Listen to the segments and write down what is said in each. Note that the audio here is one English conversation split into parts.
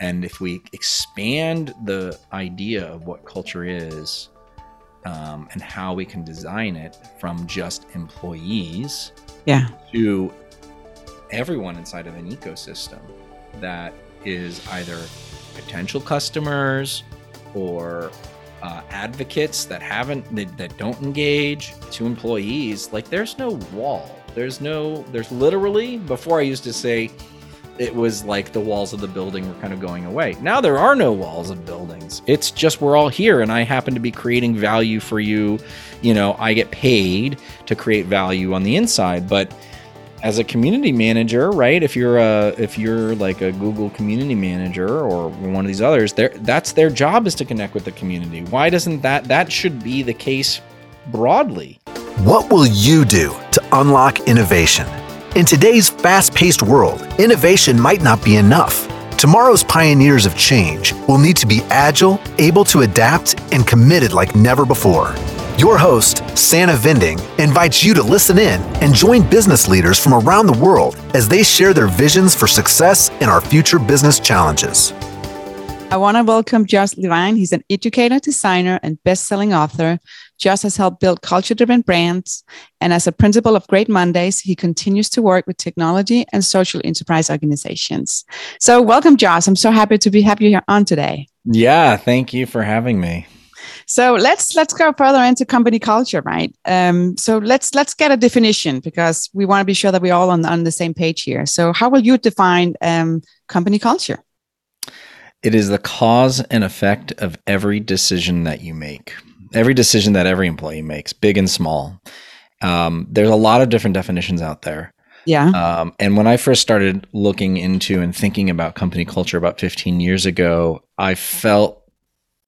And if we expand the idea of what culture is um, and how we can design it from just employees Yeah. to everyone inside of an ecosystem that is either potential customers or uh, advocates that haven't that, that don't engage to employees like there's no wall there's no there's literally before i used to say it was like the walls of the building were kind of going away now there are no walls of buildings it's just we're all here and i happen to be creating value for you you know i get paid to create value on the inside but as a community manager, right? If you're a if you're like a Google community manager or one of these others, their that's their job is to connect with the community. Why doesn't that that should be the case broadly? What will you do to unlock innovation? In today's fast paced world, innovation might not be enough. Tomorrow's pioneers of change will need to be agile, able to adapt, and committed like never before. Your host, Santa Vending, invites you to listen in and join business leaders from around the world as they share their visions for success in our future business challenges. I want to welcome Josh Levine. He's an educator, designer, and best-selling author. Josh has helped build culture-driven brands, and as a principal of Great Mondays, he continues to work with technology and social enterprise organizations. So, welcome, Josh. I'm so happy to be happy here on today. Yeah, thank you for having me. So let's let's go further into company culture, right? Um, so let's let's get a definition because we want to be sure that we're all on on the same page here. So how will you define um, company culture? It is the cause and effect of every decision that you make, every decision that every employee makes, big and small. Um, there's a lot of different definitions out there. Yeah. Um, and when I first started looking into and thinking about company culture about 15 years ago, I felt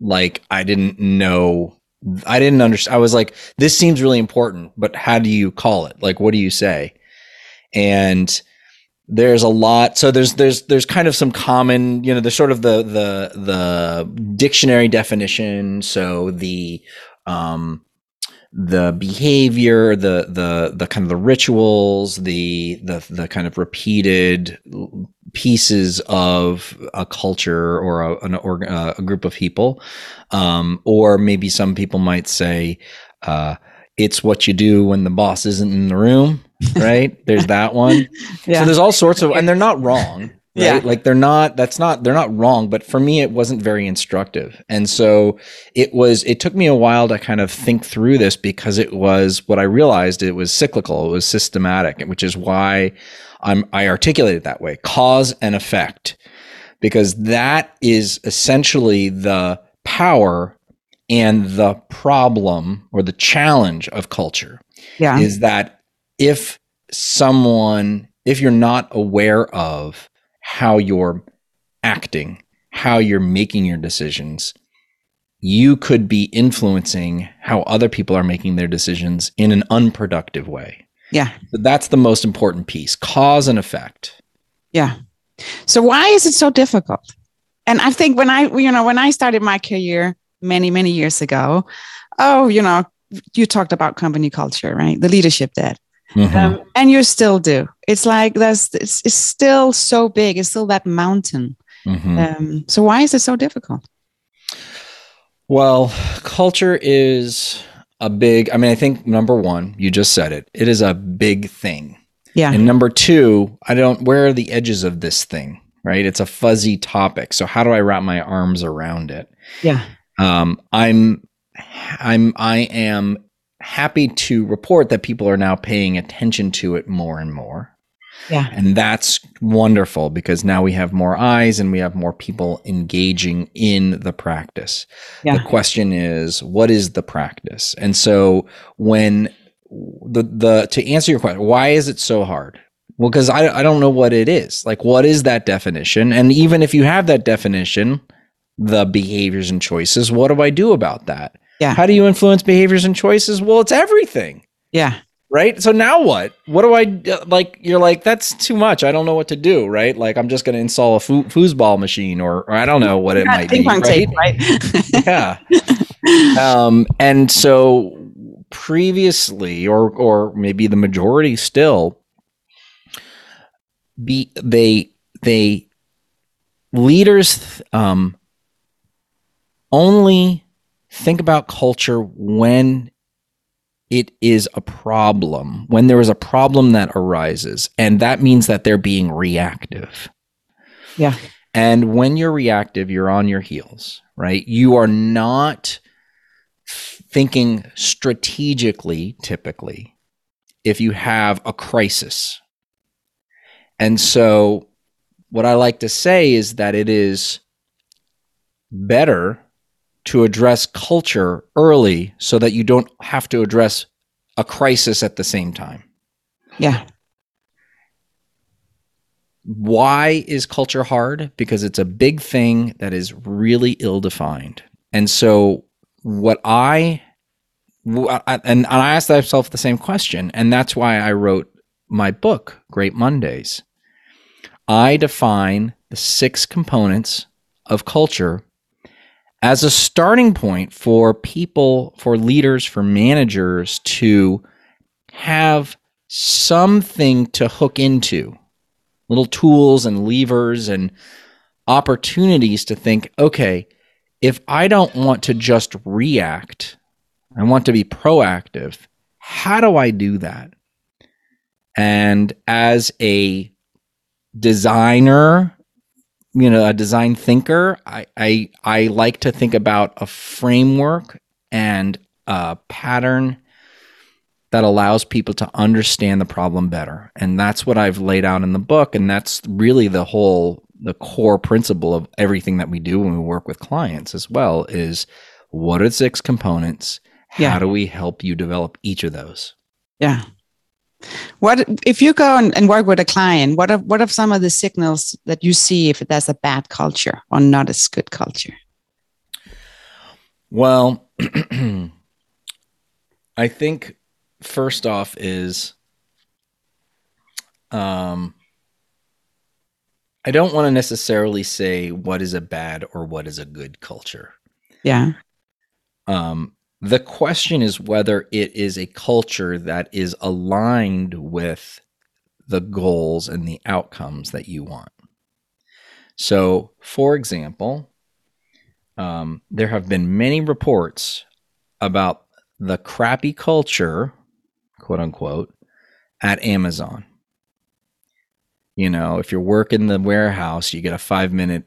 like I didn't know, I didn't understand. I was like, this seems really important, but how do you call it? Like, what do you say? And there's a lot so there's there's there's kind of some common you know there's sort of the the the dictionary definition so the um the behavior the the the kind of the rituals the the the kind of repeated pieces of a culture or a, an or, uh, a group of people. Um or maybe some people might say uh it's what you do when the boss isn't in the room right there's that one yeah. so there's all sorts of and they're not wrong right? Yeah. like they're not that's not they're not wrong but for me it wasn't very instructive and so it was it took me a while to kind of think through this because it was what i realized it was cyclical it was systematic which is why i'm i articulate it that way cause and effect because that is essentially the power and the problem or the challenge of culture yeah. is that if someone if you're not aware of how you're acting how you're making your decisions you could be influencing how other people are making their decisions in an unproductive way yeah. that's the most important piece cause and effect Yeah. So why is it so difficult? And I think when I, you know, when I started my career many, many years ago, oh, you know, you talked about company culture, right? The leadership did. Mhm. Um, and you still do. It's like that's it's, it's still so big. It's still that mountain. Mhm. Um, so why is it so difficult? Well, culture is a big, I mean, I think number one, you just said it, it is a big thing. Yeah. And number two, I don't, where are the edges of this thing, right? It's a fuzzy topic. So how do I wrap my arms around it? yeah. Um, I'm, I'm, I am happy to report that people are now paying attention to it more and more. Yeah. And that's wonderful because now we have more eyes and we have more people engaging in the practice. Yeah. The question is, what is the practice? And so when the the to answer your question, why is it so hard? Well, because I I don't know what it is. Like, what is that definition? And even if you have that definition, the behaviors and choices, what do I do about that? Yeah. How do you influence behaviors and choices? Well, it's everything Yeah. right so now what what do i uh, like you're like that's too much i don't know what to do right like i'm just going to install a foo- foosball machine or, or i don't know what it might be right? tape, right? yeah um and so previously or or maybe the majority still be they they leaders um, only think about culture when it is a problem, when there is a problem that arises. And that means that they're being reactive. Yeah. And when you're reactive, you're on your heels, right? You are not thinking strategically, typically, if you have a crisis. And so, what I like to say is that it is better to address culture early so that you don't have to address a crisis at the same time. Yeah. Why is culture hard? Because it's a big thing that is really ill defined. And so, what I and I asked myself the same question, and that's why I wrote my book, Great Mondays. I define the six components of culture as a starting point for people, for leaders, for managers to have something to hook into little tools and levers and opportunities to think okay, if I don't want to just react, I want to be proactive. How do I do that? And as a designer you know a design thinker I, I i like to think about a framework and a pattern that allows people to understand the problem better and that's what i've laid out in the book and that's really the whole the core principle of everything that we do when we work with clients as well is what are six components Yeah. how do we help you develop each of those Yeah. What if you go and, and work with a client? What are what are some of the signals that you see if there's a bad culture or not as good culture? Well, I think first off is um I don't want to necessarily say what is a bad or what is a good culture. Yeah. Um the question is whether it is a culture that is aligned with the goals and the outcomes that you want. So, for example, um, there have been many reports about the crappy culture, quote unquote, at Amazon. You know, if you're working the warehouse, you get a five minute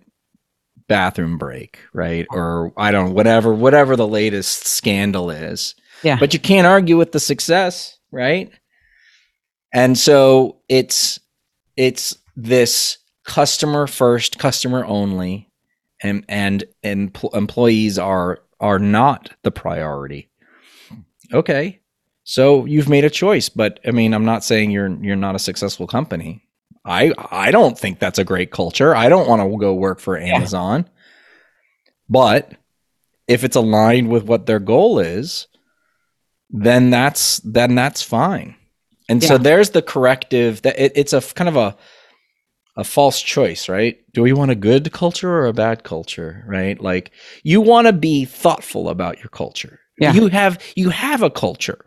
bathroom break, right? Or I don't know, whatever whatever the latest scandal is. Yeah. But you can't argue with the success, right? And so it's it's this customer first, customer only, and and and employees are are not the priority. Okay. So you've made a choice, but I mean, I'm not saying you're you're not a successful company. I I don't think that's a great culture. I don't want to go work for Amazon. But if it's aligned with what their goal is, then that's then that's fine. And so there's the corrective that it, it's a kind of a a false choice, right? Do we want a good culture or a bad culture, right? Like you want to be thoughtful about your culture. Yeah. You have you have a culture.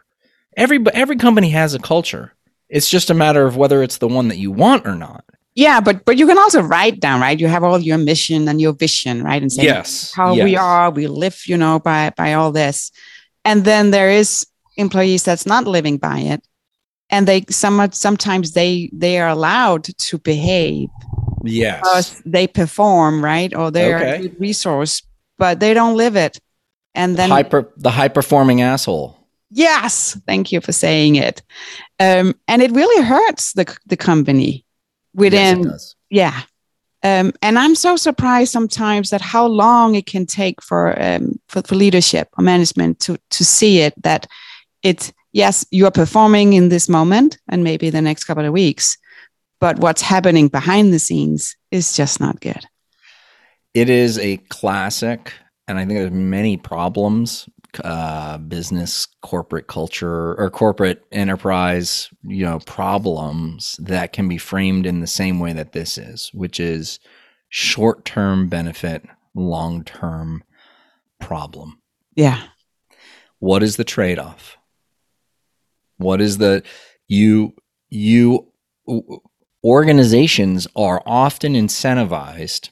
Every every company has a culture. It's just a matter of whether it's the one that you want or not. Yeah, but but you can also write down, right? You have all your mission and your vision, right? And say yes. how we are, we live, you know, by by all this. And then there is employees that's not living by it. And they some sometimes they they are allowed to behave Yes. they perform, right? Or they're a good resource, but they don't live it. And then hyper the high performing asshole. Yes, thank you for saying it. Um, and it really hurts the the company within does. yeah. Um, and I'm so surprised sometimes that how long it can take for um, for, for leadership or management to to see it that it's yes you are performing in this moment and maybe the next couple of weeks, but what's happening behind the scenes is just not good. It is a classic, and I think there's many problems, uh, business, corporate culture, or corporate enterprise, you know, problems that can be framed in the same way that this is, which is short-term benefit, long-term problem. Yeah, What is the trade-off? What is the you you organizations are often incentivized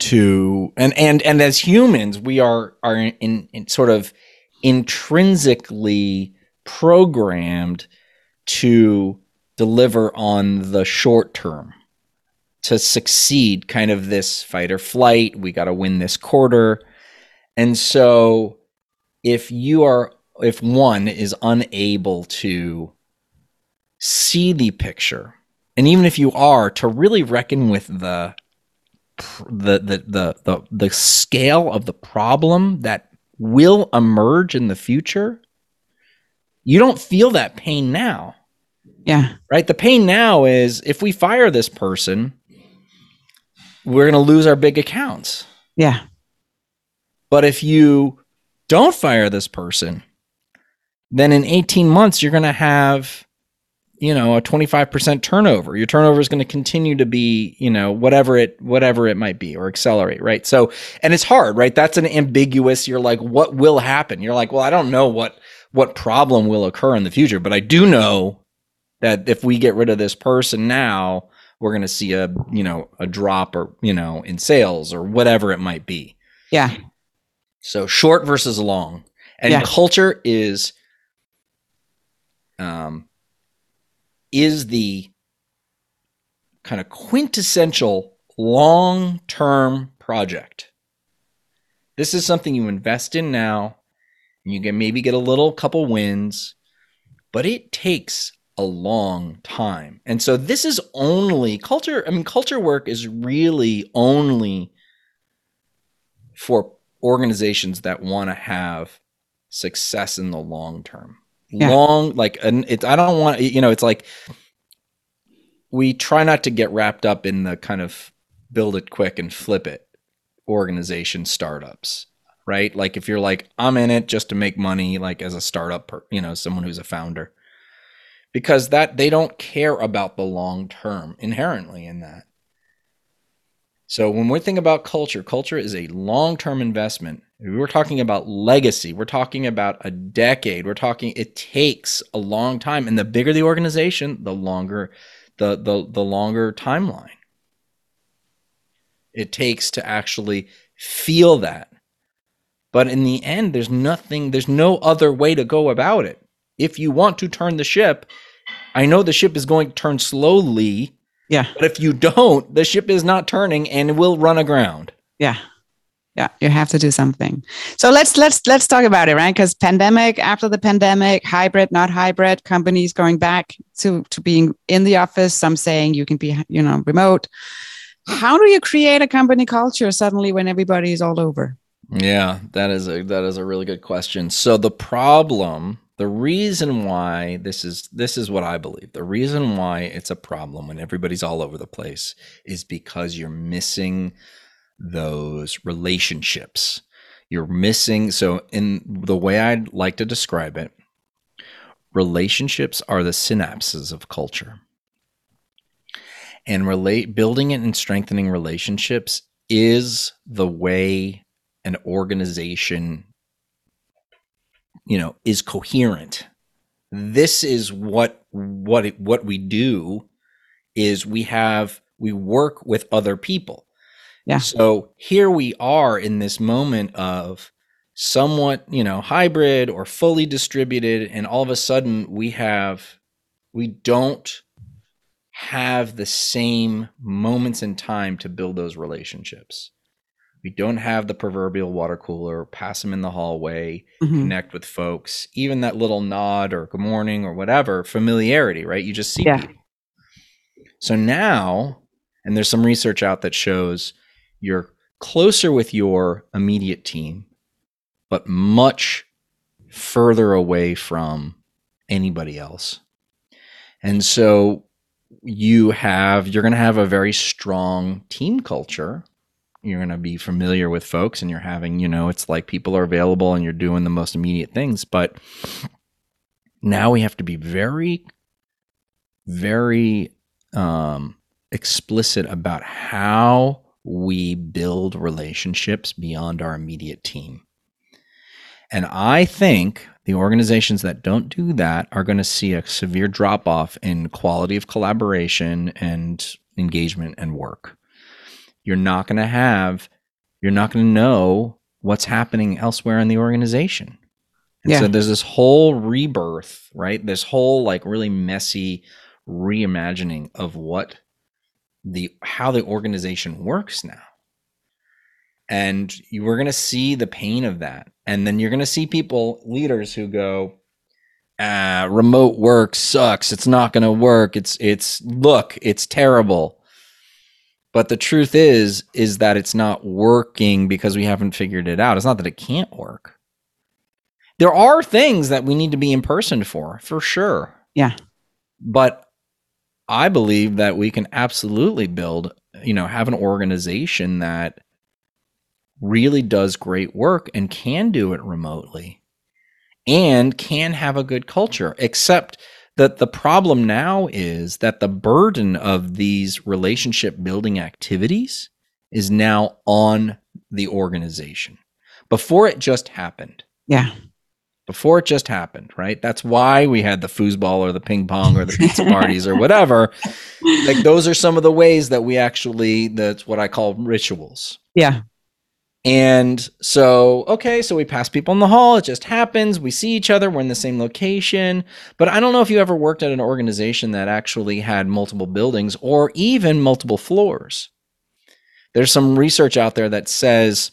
to and and and as humans we are are in, in sort of intrinsically programmed to deliver on the short term to succeed kind of this fight or flight. We got to win this quarter. And so if you are if one is unable to see the picture and even if you are to really reckon with the the the the the, the scale of the problem that will emerge in the future you don't feel that pain now Yeah. right the pain now is if we fire this person we're going to lose our big accounts Yeah. but if you don't fire this person, then in 18 months, you're going to have, you know, a 25% turnover. Your turnover is going to continue to be, you know, whatever it, whatever it might be or accelerate. Right. So, and it's hard, right? That's an ambiguous, you're like, what will happen? You're like, well, I don't know what, what problem will occur in the future, but I do know that if we get rid of this person now, we're going to see a, you know, a drop or, you know, in sales or whatever it might be. Yeah. So short versus long. And Yeah. culture is um is the kind of quintessential long-term project. This is something you invest in now and you can maybe get a little couple wins, but it takes a long time. And so this is only culture, I mean culture work is really only for organizations that want to have success in the long term. Yeah. Long, like, and it's, I don't want, you know, it's like we try not to get wrapped up in the kind of build it quick and flip it organization startups, right? Like, if you're like, I'm in it just to make money, like as a startup, you know, someone who's a founder, because that they don't care about the long term inherently in that. So when we think about culture, culture is a long-term investment. We're talking about legacy. We're talking about a decade. We're talking it takes a long time and the bigger the organization, the longer the the the longer timeline. It takes to actually feel that. But in the end there's nothing there's no other way to go about it. If you want to turn the ship, I know the ship is going to turn slowly, Yeah. but if you don't, the ship is not turning and it will run aground. Yeah. Yeah, you have to do something. So let's let's let's talk about it, right? Because pandemic, after the pandemic, hybrid, not hybrid, companies going back to to being in the office. Some saying you can be, you know, remote. How do you create a company culture suddenly when everybody is all over? Yeah, that is a that is a really good question. So the problem, the reason why this is this is what I believe. The reason why it's a problem when everybody's all over the place is because you're missing those relationships. You're missing so in the way I'd like to describe it, relationships are the synapses of culture. And relate building it and strengthening relationships is the way an organization you know is coherent. This is what what it, what we do is we have we work with other people. Yeah. so here we are in this moment of somewhat you know hybrid or fully distributed and all of a sudden we have we don't have the same moments in time to build those relationships we don't have the proverbial water cooler pass them in the hallway Mhm. connect with folks even that little nod or good morning or whatever familiarity right you just see Yeah. people so now and there's some research out that shows you're closer with your immediate team but much further away from anybody else and so you have you're going to have a very strong team culture you're going to be familiar with folks and you're having you know it's like people are available and you're doing the most immediate things but now we have to be very very um explicit about how we build relationships beyond our immediate team. And i think the organizations that don't do that are going to see a severe drop off in quality of collaboration and engagement and work you're not going to have you're not going to know what's happening elsewhere in the organization. And Yeah. so there's this whole rebirth, right? This whole like really messy reimagining of what the how the organization works now. And you we're going to see the pain of that. And then you're going to see people leaders who go ah, remote work sucks. It's not going to work. It's it's look, it's terrible. But the truth is is that it's not working because we haven't figured it out. It's not that it can't work. There are things that we need to be in person for, for sure. Yeah. But I believe that we can absolutely build, you know, have an organization that really does great work and can do it remotely and can have a good culture. Except that the problem now is that the burden of these relationship building activities is now on the organization. Before it just happened, Yeah. before it just happened, right? That's why we had the foosball or the ping pong or the pizza parties or whatever. Like those are some of the ways that we actually that's what I call rituals. Yeah. And so, okay, so we pass people in the hall. It just happens. We see each other. We're in the same location. But I don't know if you ever worked at an organization that actually had multiple buildings or even multiple floors. There's some research out there that says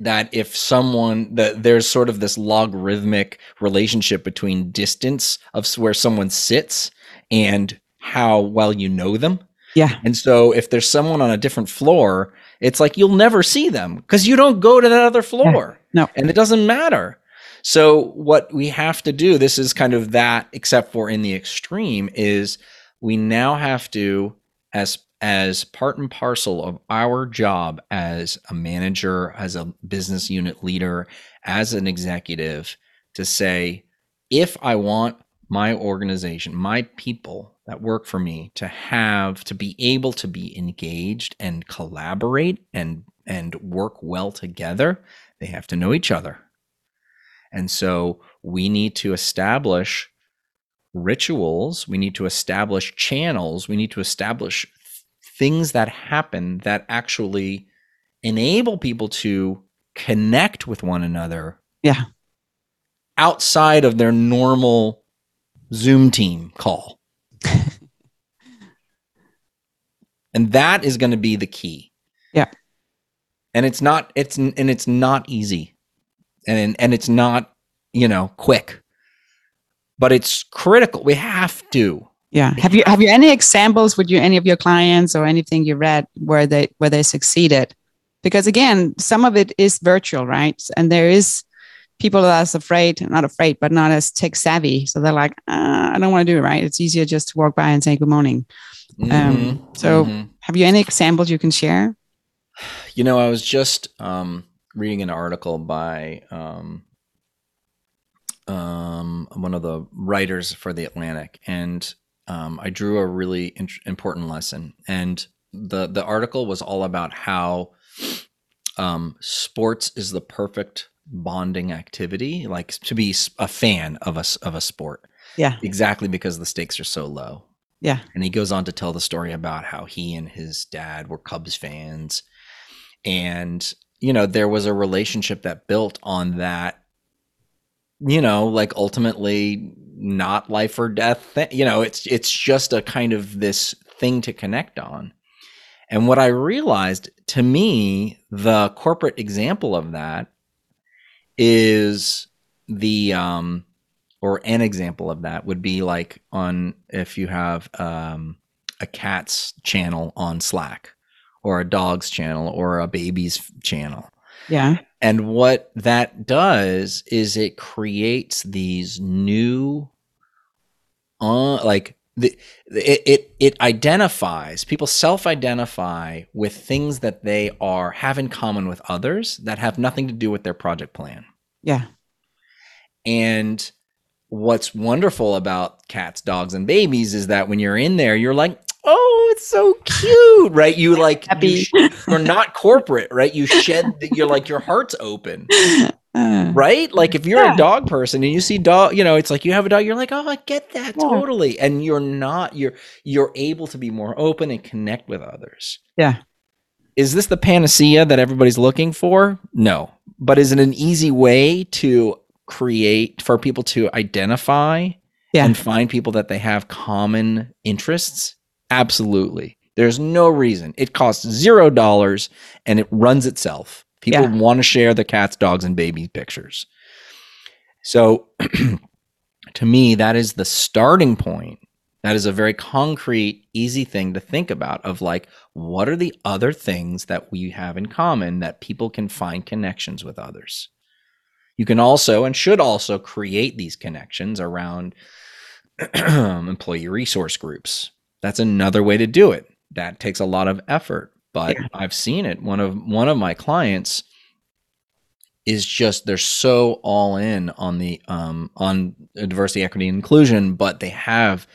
that if someone that there's sort of this logarithmic relationship between distance of where someone sits and how well you know them. Yeah. And so if there's someone on a different floor, it's like you'll never see them because you don't go to that other floor. No. And it doesn't matter. So what we have to do, this is kind of that, except for in the extreme, is we now have to, as as part and parcel of our job as a manager, as a business unit leader, as an executive, to say, if I want my organization, my people that work for me to have to be able to be engaged and collaborate and and work well together, they have to know each other. And so we need to establish rituals, we need to establish channels, we need to establish things that happen that actually enable people to connect with one another Yeah. outside of their normal Zoom team call. and that is going to be the key. Yeah. And it's not it's and it's not easy. And and it's not, you know, quick. But it's critical. We have to. Yeah. Have you have you any examples with you any of your clients or anything you read where they where they succeeded? Because again, some of it is virtual, right? And there is people that's afraid, not afraid, but not as tech savvy. So they're like, uh, I don't want to do it, right? It's easier just to walk by and say good morning. Mhm, so- mhm. Have you any examples you can share? You know, I was just um, reading an article by um, um, one of the writers for the Atlantic, and um, I drew a really in- important lesson. And the the article was all about how um, sports is the perfect bonding activity, like to be a fan of a of a sport, Yeah. exactly because the stakes are so low. Yeah. And he goes on to tell the story about how he and his dad were Cubs fans. And, you know, there was a relationship that built on that, you know, like ultimately not life or death. Thing. You know, it's it's just a kind of this thing to connect on. And what I realized to me, the corporate example of that is the um or an example of that would be like on if you have um, a cat's channel on Slack or a dog's channel or a baby's channel. Yeah. And what that does is it creates these new, uh, like the, it, it it identifies people self-identify with things that they are have in common with others that have nothing to do with their project plan. Yeah. And what's wonderful about cats, dogs, and babies is that when you're in there, you're like, oh, it's so cute, right? You like, Happy. you sh- you're not corporate, right? You shed, the, you're like, your heart's open, Uh, right? Like if you're Yeah. a dog person and you see dog, you know, it's like you have a dog, you're like, oh, I get that Yeah. totally. And you're not, you're, you're able to be more open and connect with others. Yeah. is this the panacea that everybody's looking for? No. But is it an easy way to create for people to identify Yeah. and find people that they have common interests? Absolutely. There's no reason. It costs zero dollars and it runs itself. People Yeah. want to share the cats, dogs, and baby pictures. So to me, that is the starting point. That is a very concrete, easy thing to think about of like, what are the other things that we have in common that people can find connections with others? You can also and should also create these connections around employee resource groups. That's another way to do it. That takes a lot of effort, but Yeah. I've seen it. One of one of my clients is just they're so all in on the um on diversity, equity, and inclusion, but they have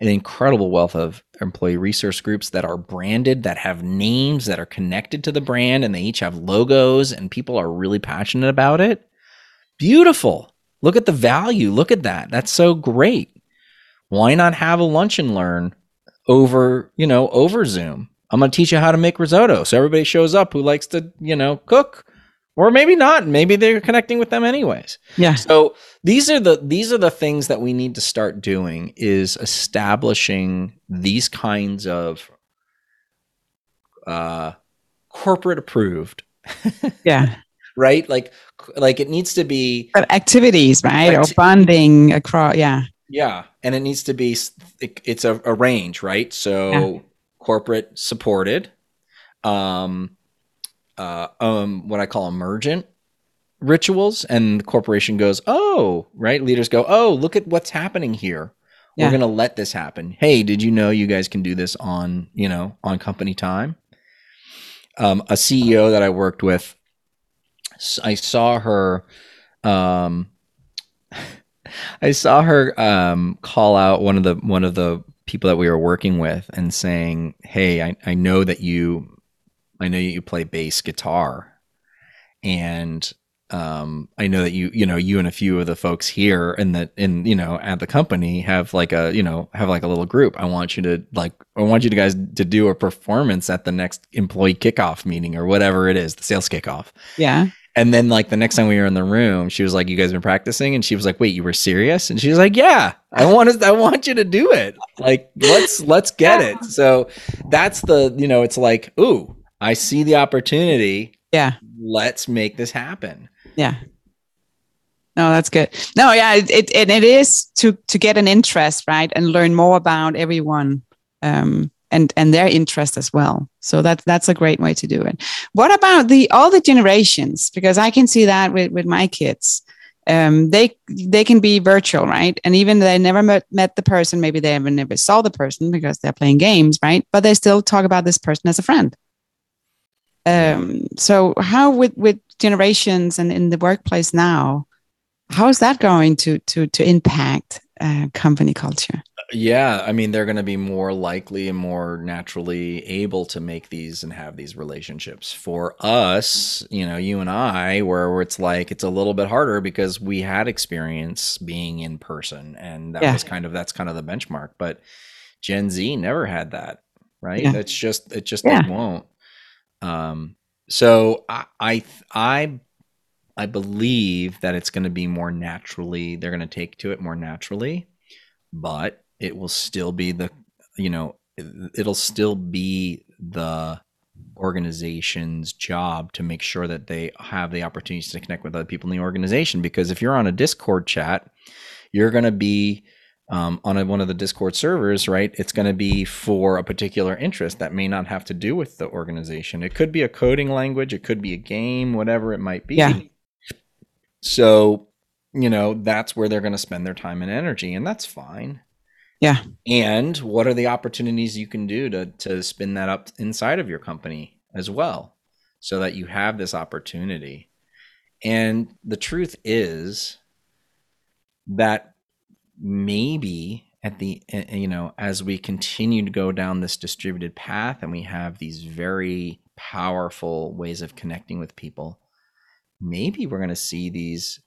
an incredible wealth of employee resource groups that are branded, that have names that are connected to the brand, and they each have logos, and people are really passionate about it. Beautiful. Look at the value. Look at that. That's so great. Why not have a lunch and learn over, you know, over Zoom? I'm going to teach you how to make risotto. So everybody shows up who likes to, you know, cook. Or maybe not. Maybe they're connecting with them anyways. Yeah. So these are the these are the things that we need to start doing is establishing these kinds of uh corporate approved, Yeah. right? Like like it needs to be But activities, right? Or Acti- bonding across. Yeah. Yeah, and it needs to be it- it's a, a range, right? So corporate supported, um, uh, um, what I call emergent rituals, and the corporation goes, oh, right. Leaders go, oh, look at what's happening here. Yeah. We're gonna let this happen. Hey, did you know you guys can do this on you know on company time? Um, a CEO that I worked with, I saw her. Um, I saw her um, call out one of the one of the people that we were working with and saying, "Hey, I, I know that you, I know that you play bass guitar, and um, I know that you, you know, you and a few of the folks here and that in you know at the company have like a you know have like a little group. I want you to like I want you to guys to do a performance at the next employee kickoff meeting or whatever it is, the sales kickoff." Yeah. And then like the next time we were in the room, she was like, "You guys been practicing?" And she was like, "Wait, you were serious?" And she was like, "Yeah, I want to. I want you to do it. Like, let's let's get it." So that's the you know, it's like, "Ooh, I see the opportunity. Yeah. Let's make this happen." Yeah. No, that's good. No, yeah, it, it and it is to to get an interest, right, and learn more about everyone, um, and and their interest as well. So that that's a great way to do it. What about the all the generations? Because I can see that with with my kids. Um, they they can be virtual, right? And even they never met, met the person, maybe they ever never saw the person because they're playing games, right? But they still talk about this person as a friend. Um, so how with with generations and in the workplace now, how is that going to to to impact uh, company culture? Yeah, I mean, they're going to be more likely and more naturally able to make these and have these relationships. For us, you know, you and I, where, it's like it's a little bit harder because we had experience being in person, and that Yeah. was kind of that's kind of the benchmark. But Gen Z never had that, right? Yeah. It's just it just Yeah. won't. Um, so I I I I believe that it's going to be more naturally. They're going to take to it more naturally, but it will still be the you know it- it'll still be the organization's job to make sure that they have the opportunities to connect with other people in the organization. Because if you're on a discord chat you're going to be um, on a, one of the discord servers right? It's going to be for a particular interest that may not have to do with the organization. It could be a coding language it could be a game whatever it might be. Yeah. so you know that's where they're going to spend their time and energy and that's fine Yeah. and what are the opportunities you can do to to spin that up inside of your company as well so that you have this opportunity and the truth is that maybe at the eh, eh, you know as we continue to go down this distributed path and we have these very powerful ways of connecting with people maybe we're going to see these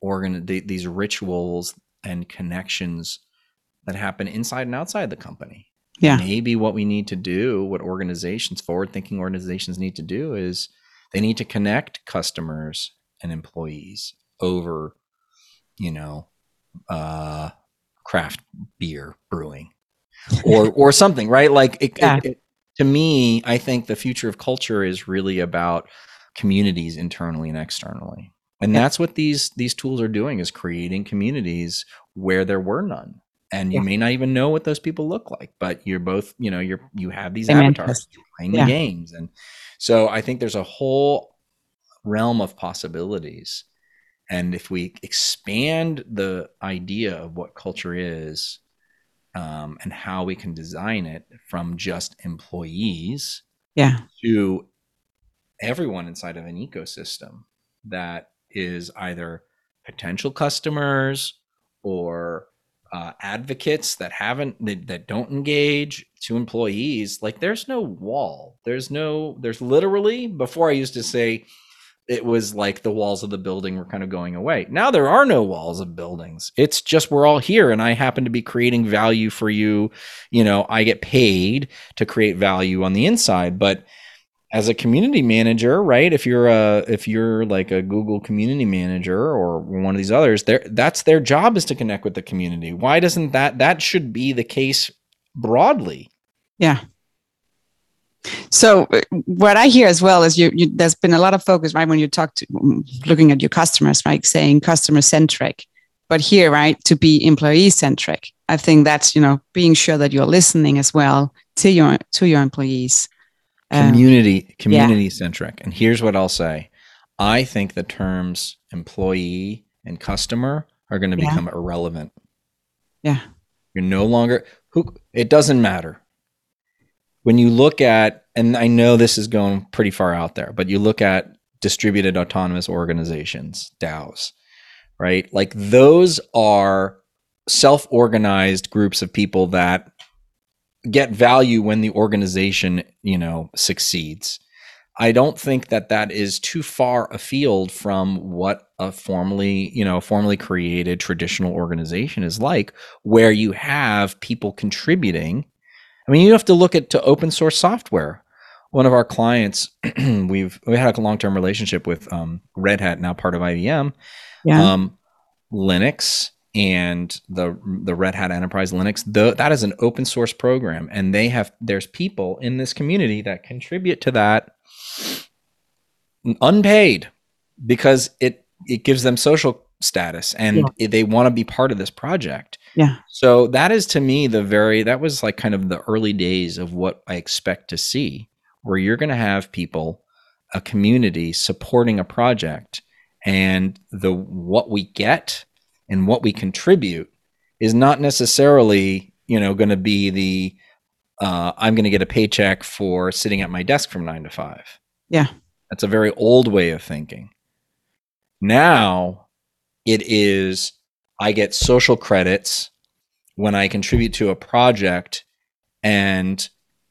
organ these rituals and connections that happen inside and outside the company Yeah. Maybe what we need to do, what organizations, forward thinking organizations need to do is they need to connect customers and employees over, you know, uh, craft beer brewing or or something, right? Like it, Yeah. it, it- to me, I think the future of culture is really about communities internally and externally. And Yeah. that's what these these tools are doing is creating communities where there were none. And you Yeah. may not even know what those people look like, but you're both, you know, you're you have these avatars playing Yeah. the games. And so I think there's a whole realm of possibilities. And if we expand the idea of what culture is um, and how we can design it from just employees Yeah. to everyone inside of an ecosystem that is either potential customers or uh, advocates that haven't that, that don't engage to employees like there's no wall. There's no there's literally before i used to say it was like the walls of the building were kind of going away. Now there are no walls of buildings. It's just we're all here and i happen to be creating value for you. You know i get paid to create value on the inside but as a community manager right if you're a if you're like a google community manager or one of these others there that's their job is to connect with the community why doesn't that that should be the case broadly Yeah. So uh, what I hear as well is you, you there's been a lot of focus, right, when you talk to mm, looking at your customers, right, saying customer centric, but here, right, to be employee centric. I think that's you know being sure that you're listening as well to your to your employees. Um, community community centric and here's what i'll say. I think the terms employee and customer are going to Yeah. become irrelevant. Yeah. you're no longer who it doesn't matter. When you look at and i know this is going pretty far out there but you look at distributed autonomous organizations daos right? Like those are self-organized groups of people that get value when the organization you know succeeds. I don't think that that is too far afield from what a formally you know formally created traditional organization is like where you have people contributing. I mean you have to look at to open source software. One of our clients we've we had a long-term relationship with um, red hat now part of ibm yeah. um, Linux and the the Red Hat Enterprise Linux. The, that is an open source program, and they have there's people in this community that contribute to that unpaid because it it gives them social status and they want to be part of this project. Yeah. So that is to me the very that was like kind of the early days of what I expect to see, where you're going to have people, a community supporting a project, and the what we get and what we contribute is not necessarily you know going to be the uh, I'm going to get a paycheck for sitting at my desk from nine to five. Yeah. That's a very old way of thinking. Now it is I get social credits when I contribute to a project and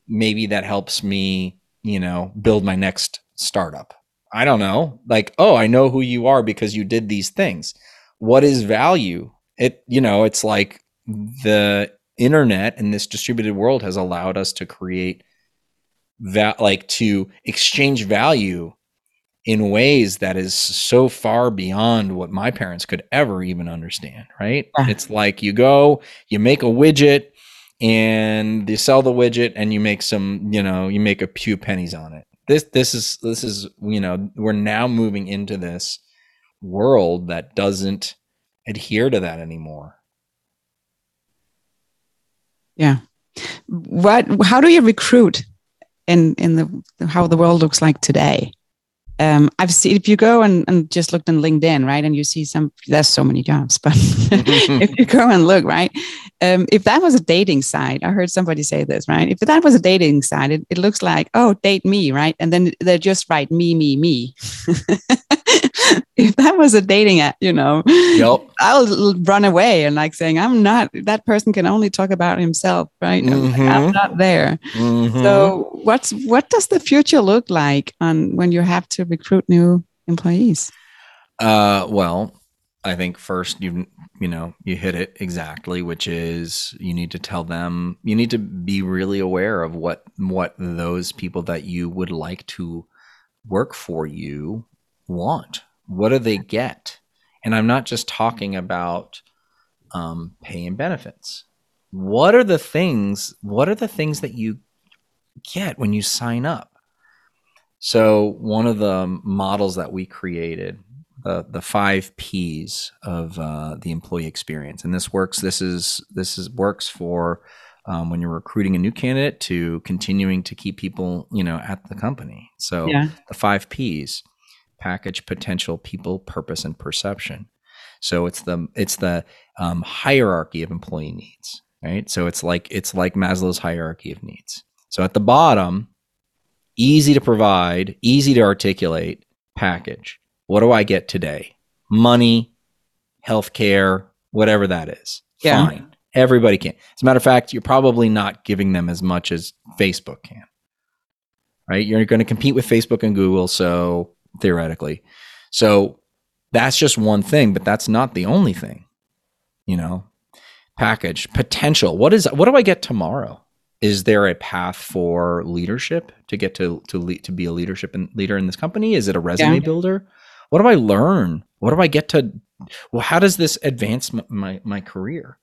maybe that helps me, you know, build my next startup. I don't know. Like, oh, I know who you are because you did these things. What is value? It, you know, it's like the internet and this distributed world has allowed us to create that like to exchange value in ways that is so far beyond what my parents could ever even understand right? It's like you go you make a widget and you sell the widget and you make some you know you make a few pennies on it. This this is this is you know we're now moving into this world that doesn't adhere to that anymore Yeah. What? How do you recruit in in the how the world looks like today? Um, I've seen if you go and, and just looked on LinkedIn, right, and you see some. There's so many jobs, but if you go and look, right, um, if that was a dating site, I heard somebody say this, right? If that was a dating site, it, it looks like, oh, date me, right? And then they just write me, me, me. if that was a dating app, you know, yep I'll run away and like saying, I'm not, that person can only talk about himself, right? I'm, like, I'm Mhm. not there. Mhm. So what's, what does the future look like on when you have to recruit new employees? Uh, well, I think first you you know you hit it exactly, which is you need to tell them you need to be really aware of what what those people that you would like to work for you want. What do they get? And I'm not just talking about um, pay and benefits. What are the things? What are the things that you get when you sign up? So one of the models that we created the the five P's of uh, the employee experience, and this works. This is this is works for um, when you're recruiting a new candidate to continuing to keep people you know at the company. So yeah. the five P's: package, potential, people, purpose, and perception. So it's the it's the um, hierarchy of employee needs, right? So it's like it's like Maslow's hierarchy of needs. So at the bottom, easy to provide, easy to articulate package what do I get today? Money, healthcare, whatever that is. Yeah. Fine. Everybody can. As a matter of fact, you're probably not giving them as much as Facebook can. Right? You're going to compete with Facebook and Google, so theoretically. So that's just one thing, but that's not the only thing. You know, package potential. What is what do I get tomorrow? Is there a path for leadership to get to to lead, to be a leadership and leader in this company? Is it a resume yeah. builder? What do I learn? What do I get to? Well, how does this advance my my career?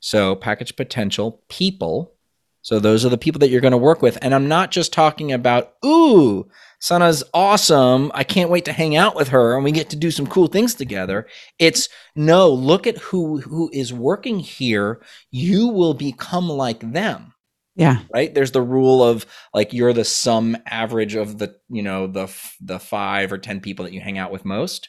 So package potential people. So those are the people that you're going to work with, and I'm not just talking about ooh, Sanna's awesome. I can't wait to hang out with her and we get to do some cool things together. It's no, look at who who is working here. You will become like them. Yeah. Right. There's the rule of like you're the sum average of the, you know, the the 5 or 10 people that you hang out with most.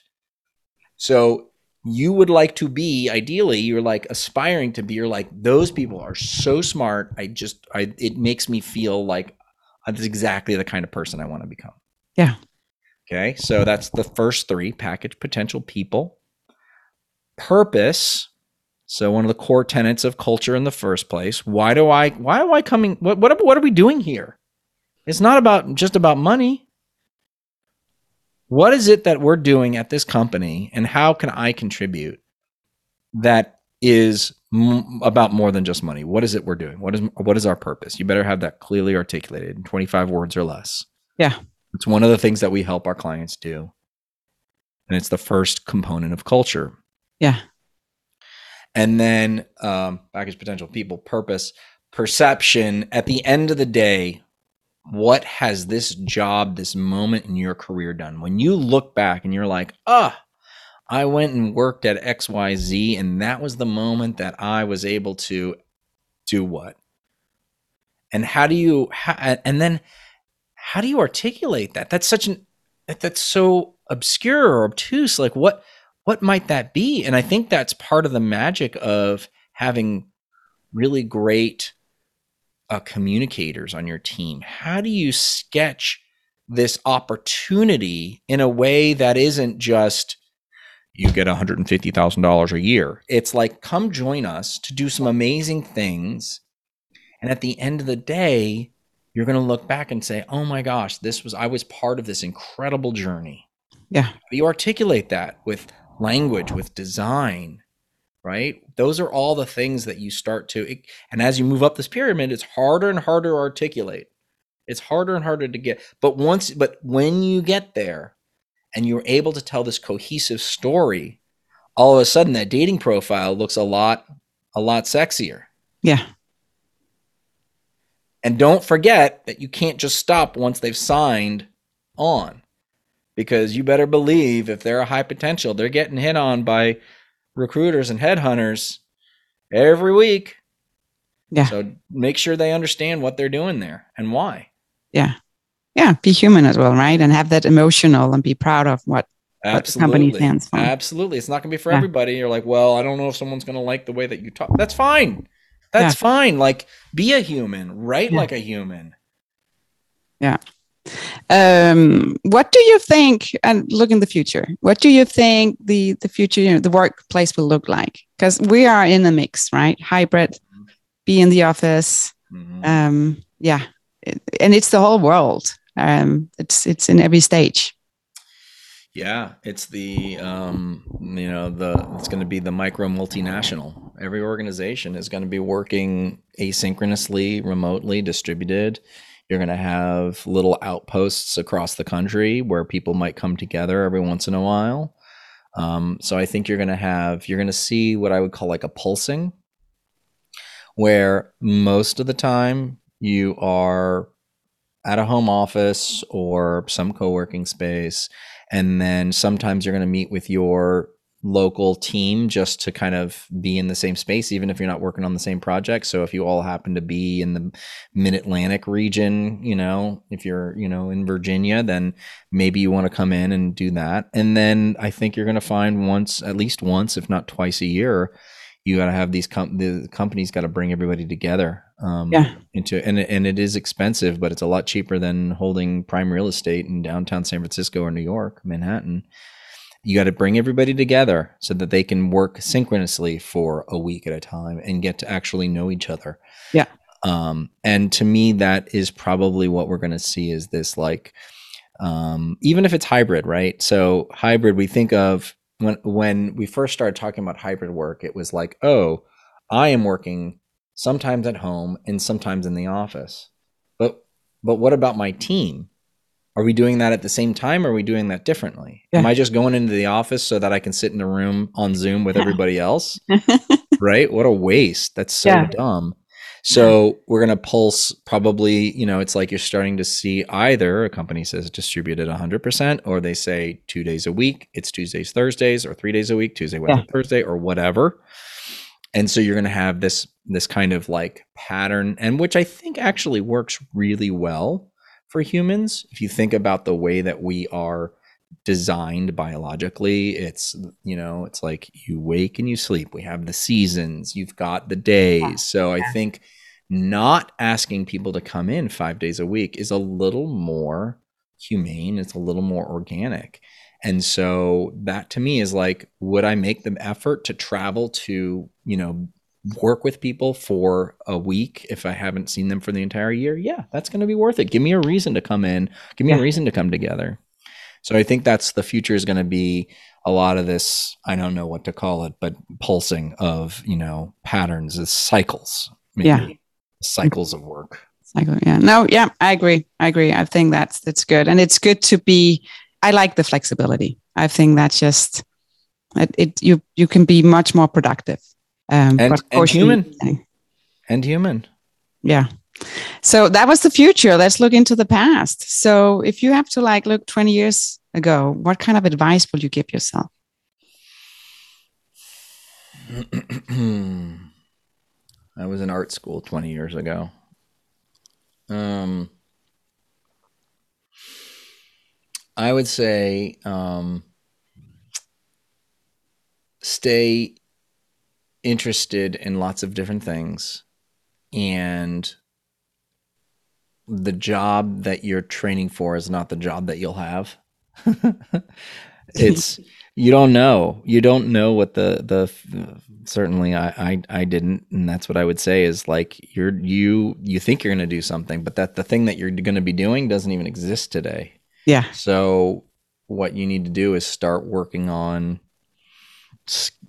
So you would like to be ideally you're like aspiring to be you're like those people are so smart i just i it makes me feel like that's exactly the kind of person i want to become yeah okay so that's the first three package potential people purpose so one of the core tenets of culture in the first place. Why do I why am I coming what what what are we doing here? It's not about just about money. What is it that we're doing at this company and how can I contribute that is m- about more than just money? What is it we're doing? What is what is our purpose? You better have that clearly articulated in 25 words or less. Yeah. It's one of the things that we help our clients do. And it's the first component of culture. Yeah and then um, package potential people purpose perception at the end of the day what has this job this moment in your career done? When you look back and you're like ah i went and worked at xyz and that was the moment that i was able to do what? And how do you and then how do you articulate that? That's such an that's so obscure or obtuse like what what might that be? And I think that's part of the magic of having really great uh, communicators on your team. How do you sketch this opportunity in a way that isn't just you get $150,000 a year? It's like, come join us to do some amazing things. And at the end of the day, you're going to look back and say, oh my gosh, this was, I was part of this incredible journey. Yeah. You articulate that with language, with design, right? Those are all the things that you start to, and as you move up this pyramid, it's harder and harder to articulate. It's harder and harder to get. But once, but when you get there and you're able to tell this cohesive story, all of a sudden that dating profile looks a lot, a lot sexier. Yeah. And don't forget that you can't just stop once they've signed on because you better believe if they're a high potential, they're getting hit on by recruiters and headhunters every week. Yeah. So make sure they understand what they're doing there and why. Yeah. Yeah. Be human as well, right? And have that emotional and be proud of what, what the company stands for. Absolutely. It's not going to be for yeah. everybody. You're like, well, I don't know if someone's going to like the way that you talk. That's fine. That's yeah. fine. Like, be a human, write yeah. like a human. Yeah. Um, what do you think? And look in the future. What do you think the the future, you know, the workplace will look like? Because we are in a mix, right? Hybrid, be in the office. Mm-hmm. Um, yeah, and it's the whole world. Um, it's it's in every stage. Yeah, it's the um, you know the it's going to be the micro multinational. Every organization is going to be working asynchronously, remotely, distributed. You're going to have little outposts across the country where people might come together every once in a while. Um, so I think you're going to have you're going to see what I would call like a pulsing, where most of the time you are at a home office or some co-working space and then sometimes you're going to meet with your local team just to kind of be in the same space even if you're not working on the same project so if you all happen to be in the mid-atlantic region you know if you're you know in virginia then maybe you want to come in and do that and then i think you're going to find once at least once if not twice a year you got to have these com- the companies got to bring everybody together um, Yeah. into and and it is expensive, but it's a lot cheaper than holding prime real estate in downtown San Francisco or New York, Manhattan. You got to bring everybody together so that they can work synchronously for a week at a time and get to actually know each other. Yeah. Um, and to me, that is probably what we're going to see is this like, um, even if it's hybrid, right? So hybrid, we think of when when we first started talking about hybrid work, it was like, oh, I am working sometimes at home and sometimes in the office. But but what about my team? Are we doing that at the same time or are we doing that differently? Am I just going into the office so that I can sit in a room on Zoom with Yeah. everybody else? right? What a waste. That's so Yeah. dumb. So we're going to pulse probably, you know, it's like you're starting to see either a company says distributed 100% or they say two days a week, it's Tuesdays, Thursdays, or three days a week, Tuesday, Wednesday, Thursday, or whatever. And so you're going to have this this kind of like pattern and which I think actually works really well for humans. If you think about the way that we are designed biologically, it's you know, it's like you wake and you sleep. We have the seasons, you've got the days. So I think not asking people to come in 5 days a week is a little more humane, it's a little more organic. And so that to me is like, would I make the effort to travel to, you know, work with people for a week if I haven't seen them for the entire year? Yeah, that's going to be worth it. Give me a reason to come in, give me Yeah. a reason to come together. So I think that's the future is going to be a lot of this, I don't know what to call it, but pulsing of, you know, patterns, is cycles. Yeah. Cycles of work. Cycle, yeah. No, yeah, I agree. I agree. I think that's that's good, and it's good to be. I like the flexibility. I think that's just it. it you you can be much more productive. Um, And- and human. And human. Yeah. So that was the future. Let's look into the past. So if you have to like look 20 years ago, what kind of advice will you give yourself? I was in art school 20 years ago. Um, I would say um, stay interested in lots of different things. And the job that you're training for is not the job that you'll have. It's you don't know. You don't know what the the certainly I, I i didn't. And that's what i would say is like you're you you think you're going to do something but that the thing that you're going to be doing doesn't even exist today. Yeah. so what you need to do is start working on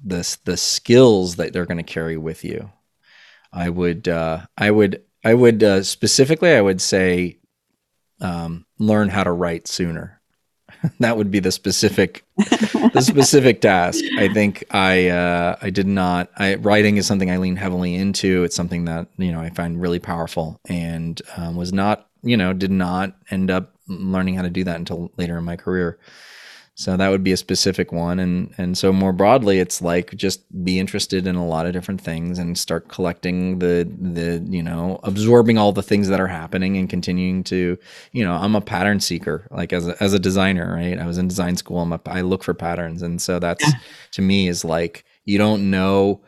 the the skills that they're going to carry with you. I would uh, I would I would uh, specifically I would say um, learn how to write sooner. that would be the specific the specific task. I think I uh, I did not. I writing is something I lean heavily into. It's something that you know I find really powerful, and um, was not you know did not end up learning how to do that until later in my career. So that would be a specific one, and and so more broadly, it's like just be interested in a lot of different things and start collecting the the you know absorbing all the things that are happening and continuing to you know I'm a pattern seeker like as a, as a designer right? I was in design school. I'm a, I look for patterns. And so that's to me is like you don't know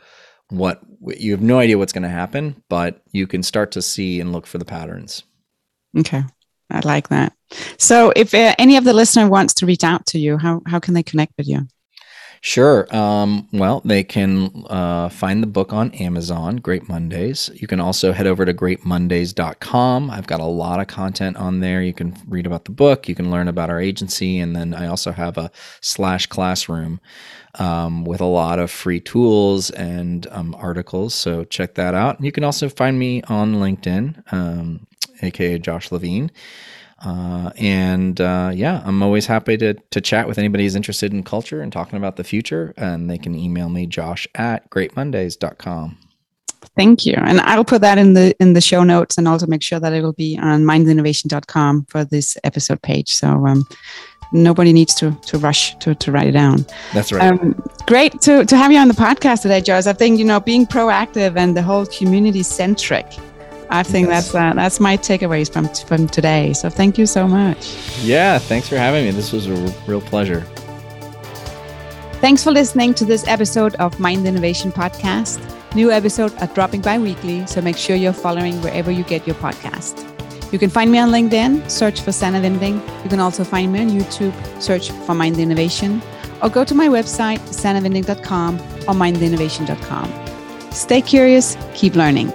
what you have no idea what's going to happen but you can start to see and look for the patterns. Okay. I like that. So if uh, any of the listener wants to reach out to you, how, how can they connect with you? Sure. Um, well, they can uh, find the book on Amazon, Great Mondays. You can also head over to greatmondays.com. I've got a lot of content on there. You can read about the book, you can learn about our agency, and then I also have a slash classroom um, with a lot of free tools and um, articles. So check that out. You can also find me on LinkedIn, um, aka Josh Levine. Uh, and uh, yeah, I'm always happy to to chat with anybody who's interested in culture and talking about the future. And they can email me, josh at greatmondays.com. Thank you. And I'll put that in the in the show notes and also make sure that it will be on mindinnovation.com for this episode page. So um, nobody needs to to rush to, to write it down. That's right. Um, great to, to have you on the podcast today, Josh. I think, you know, being proactive and the whole community centric I think yes. that's uh, that's my takeaways from from today. So thank you so much. Yeah, thanks for having me. This was a real pleasure. Thanks for listening to this episode of Mind Innovation Podcast. New episodes are dropping bi-weekly, so make sure you're following wherever you get your podcast. You can find me on LinkedIn, search for Sanna Winding. You can also find me on YouTube, search for Mind Innovation, or go to my website, sannawinding.com or mindinnovation.com. Stay curious, keep learning.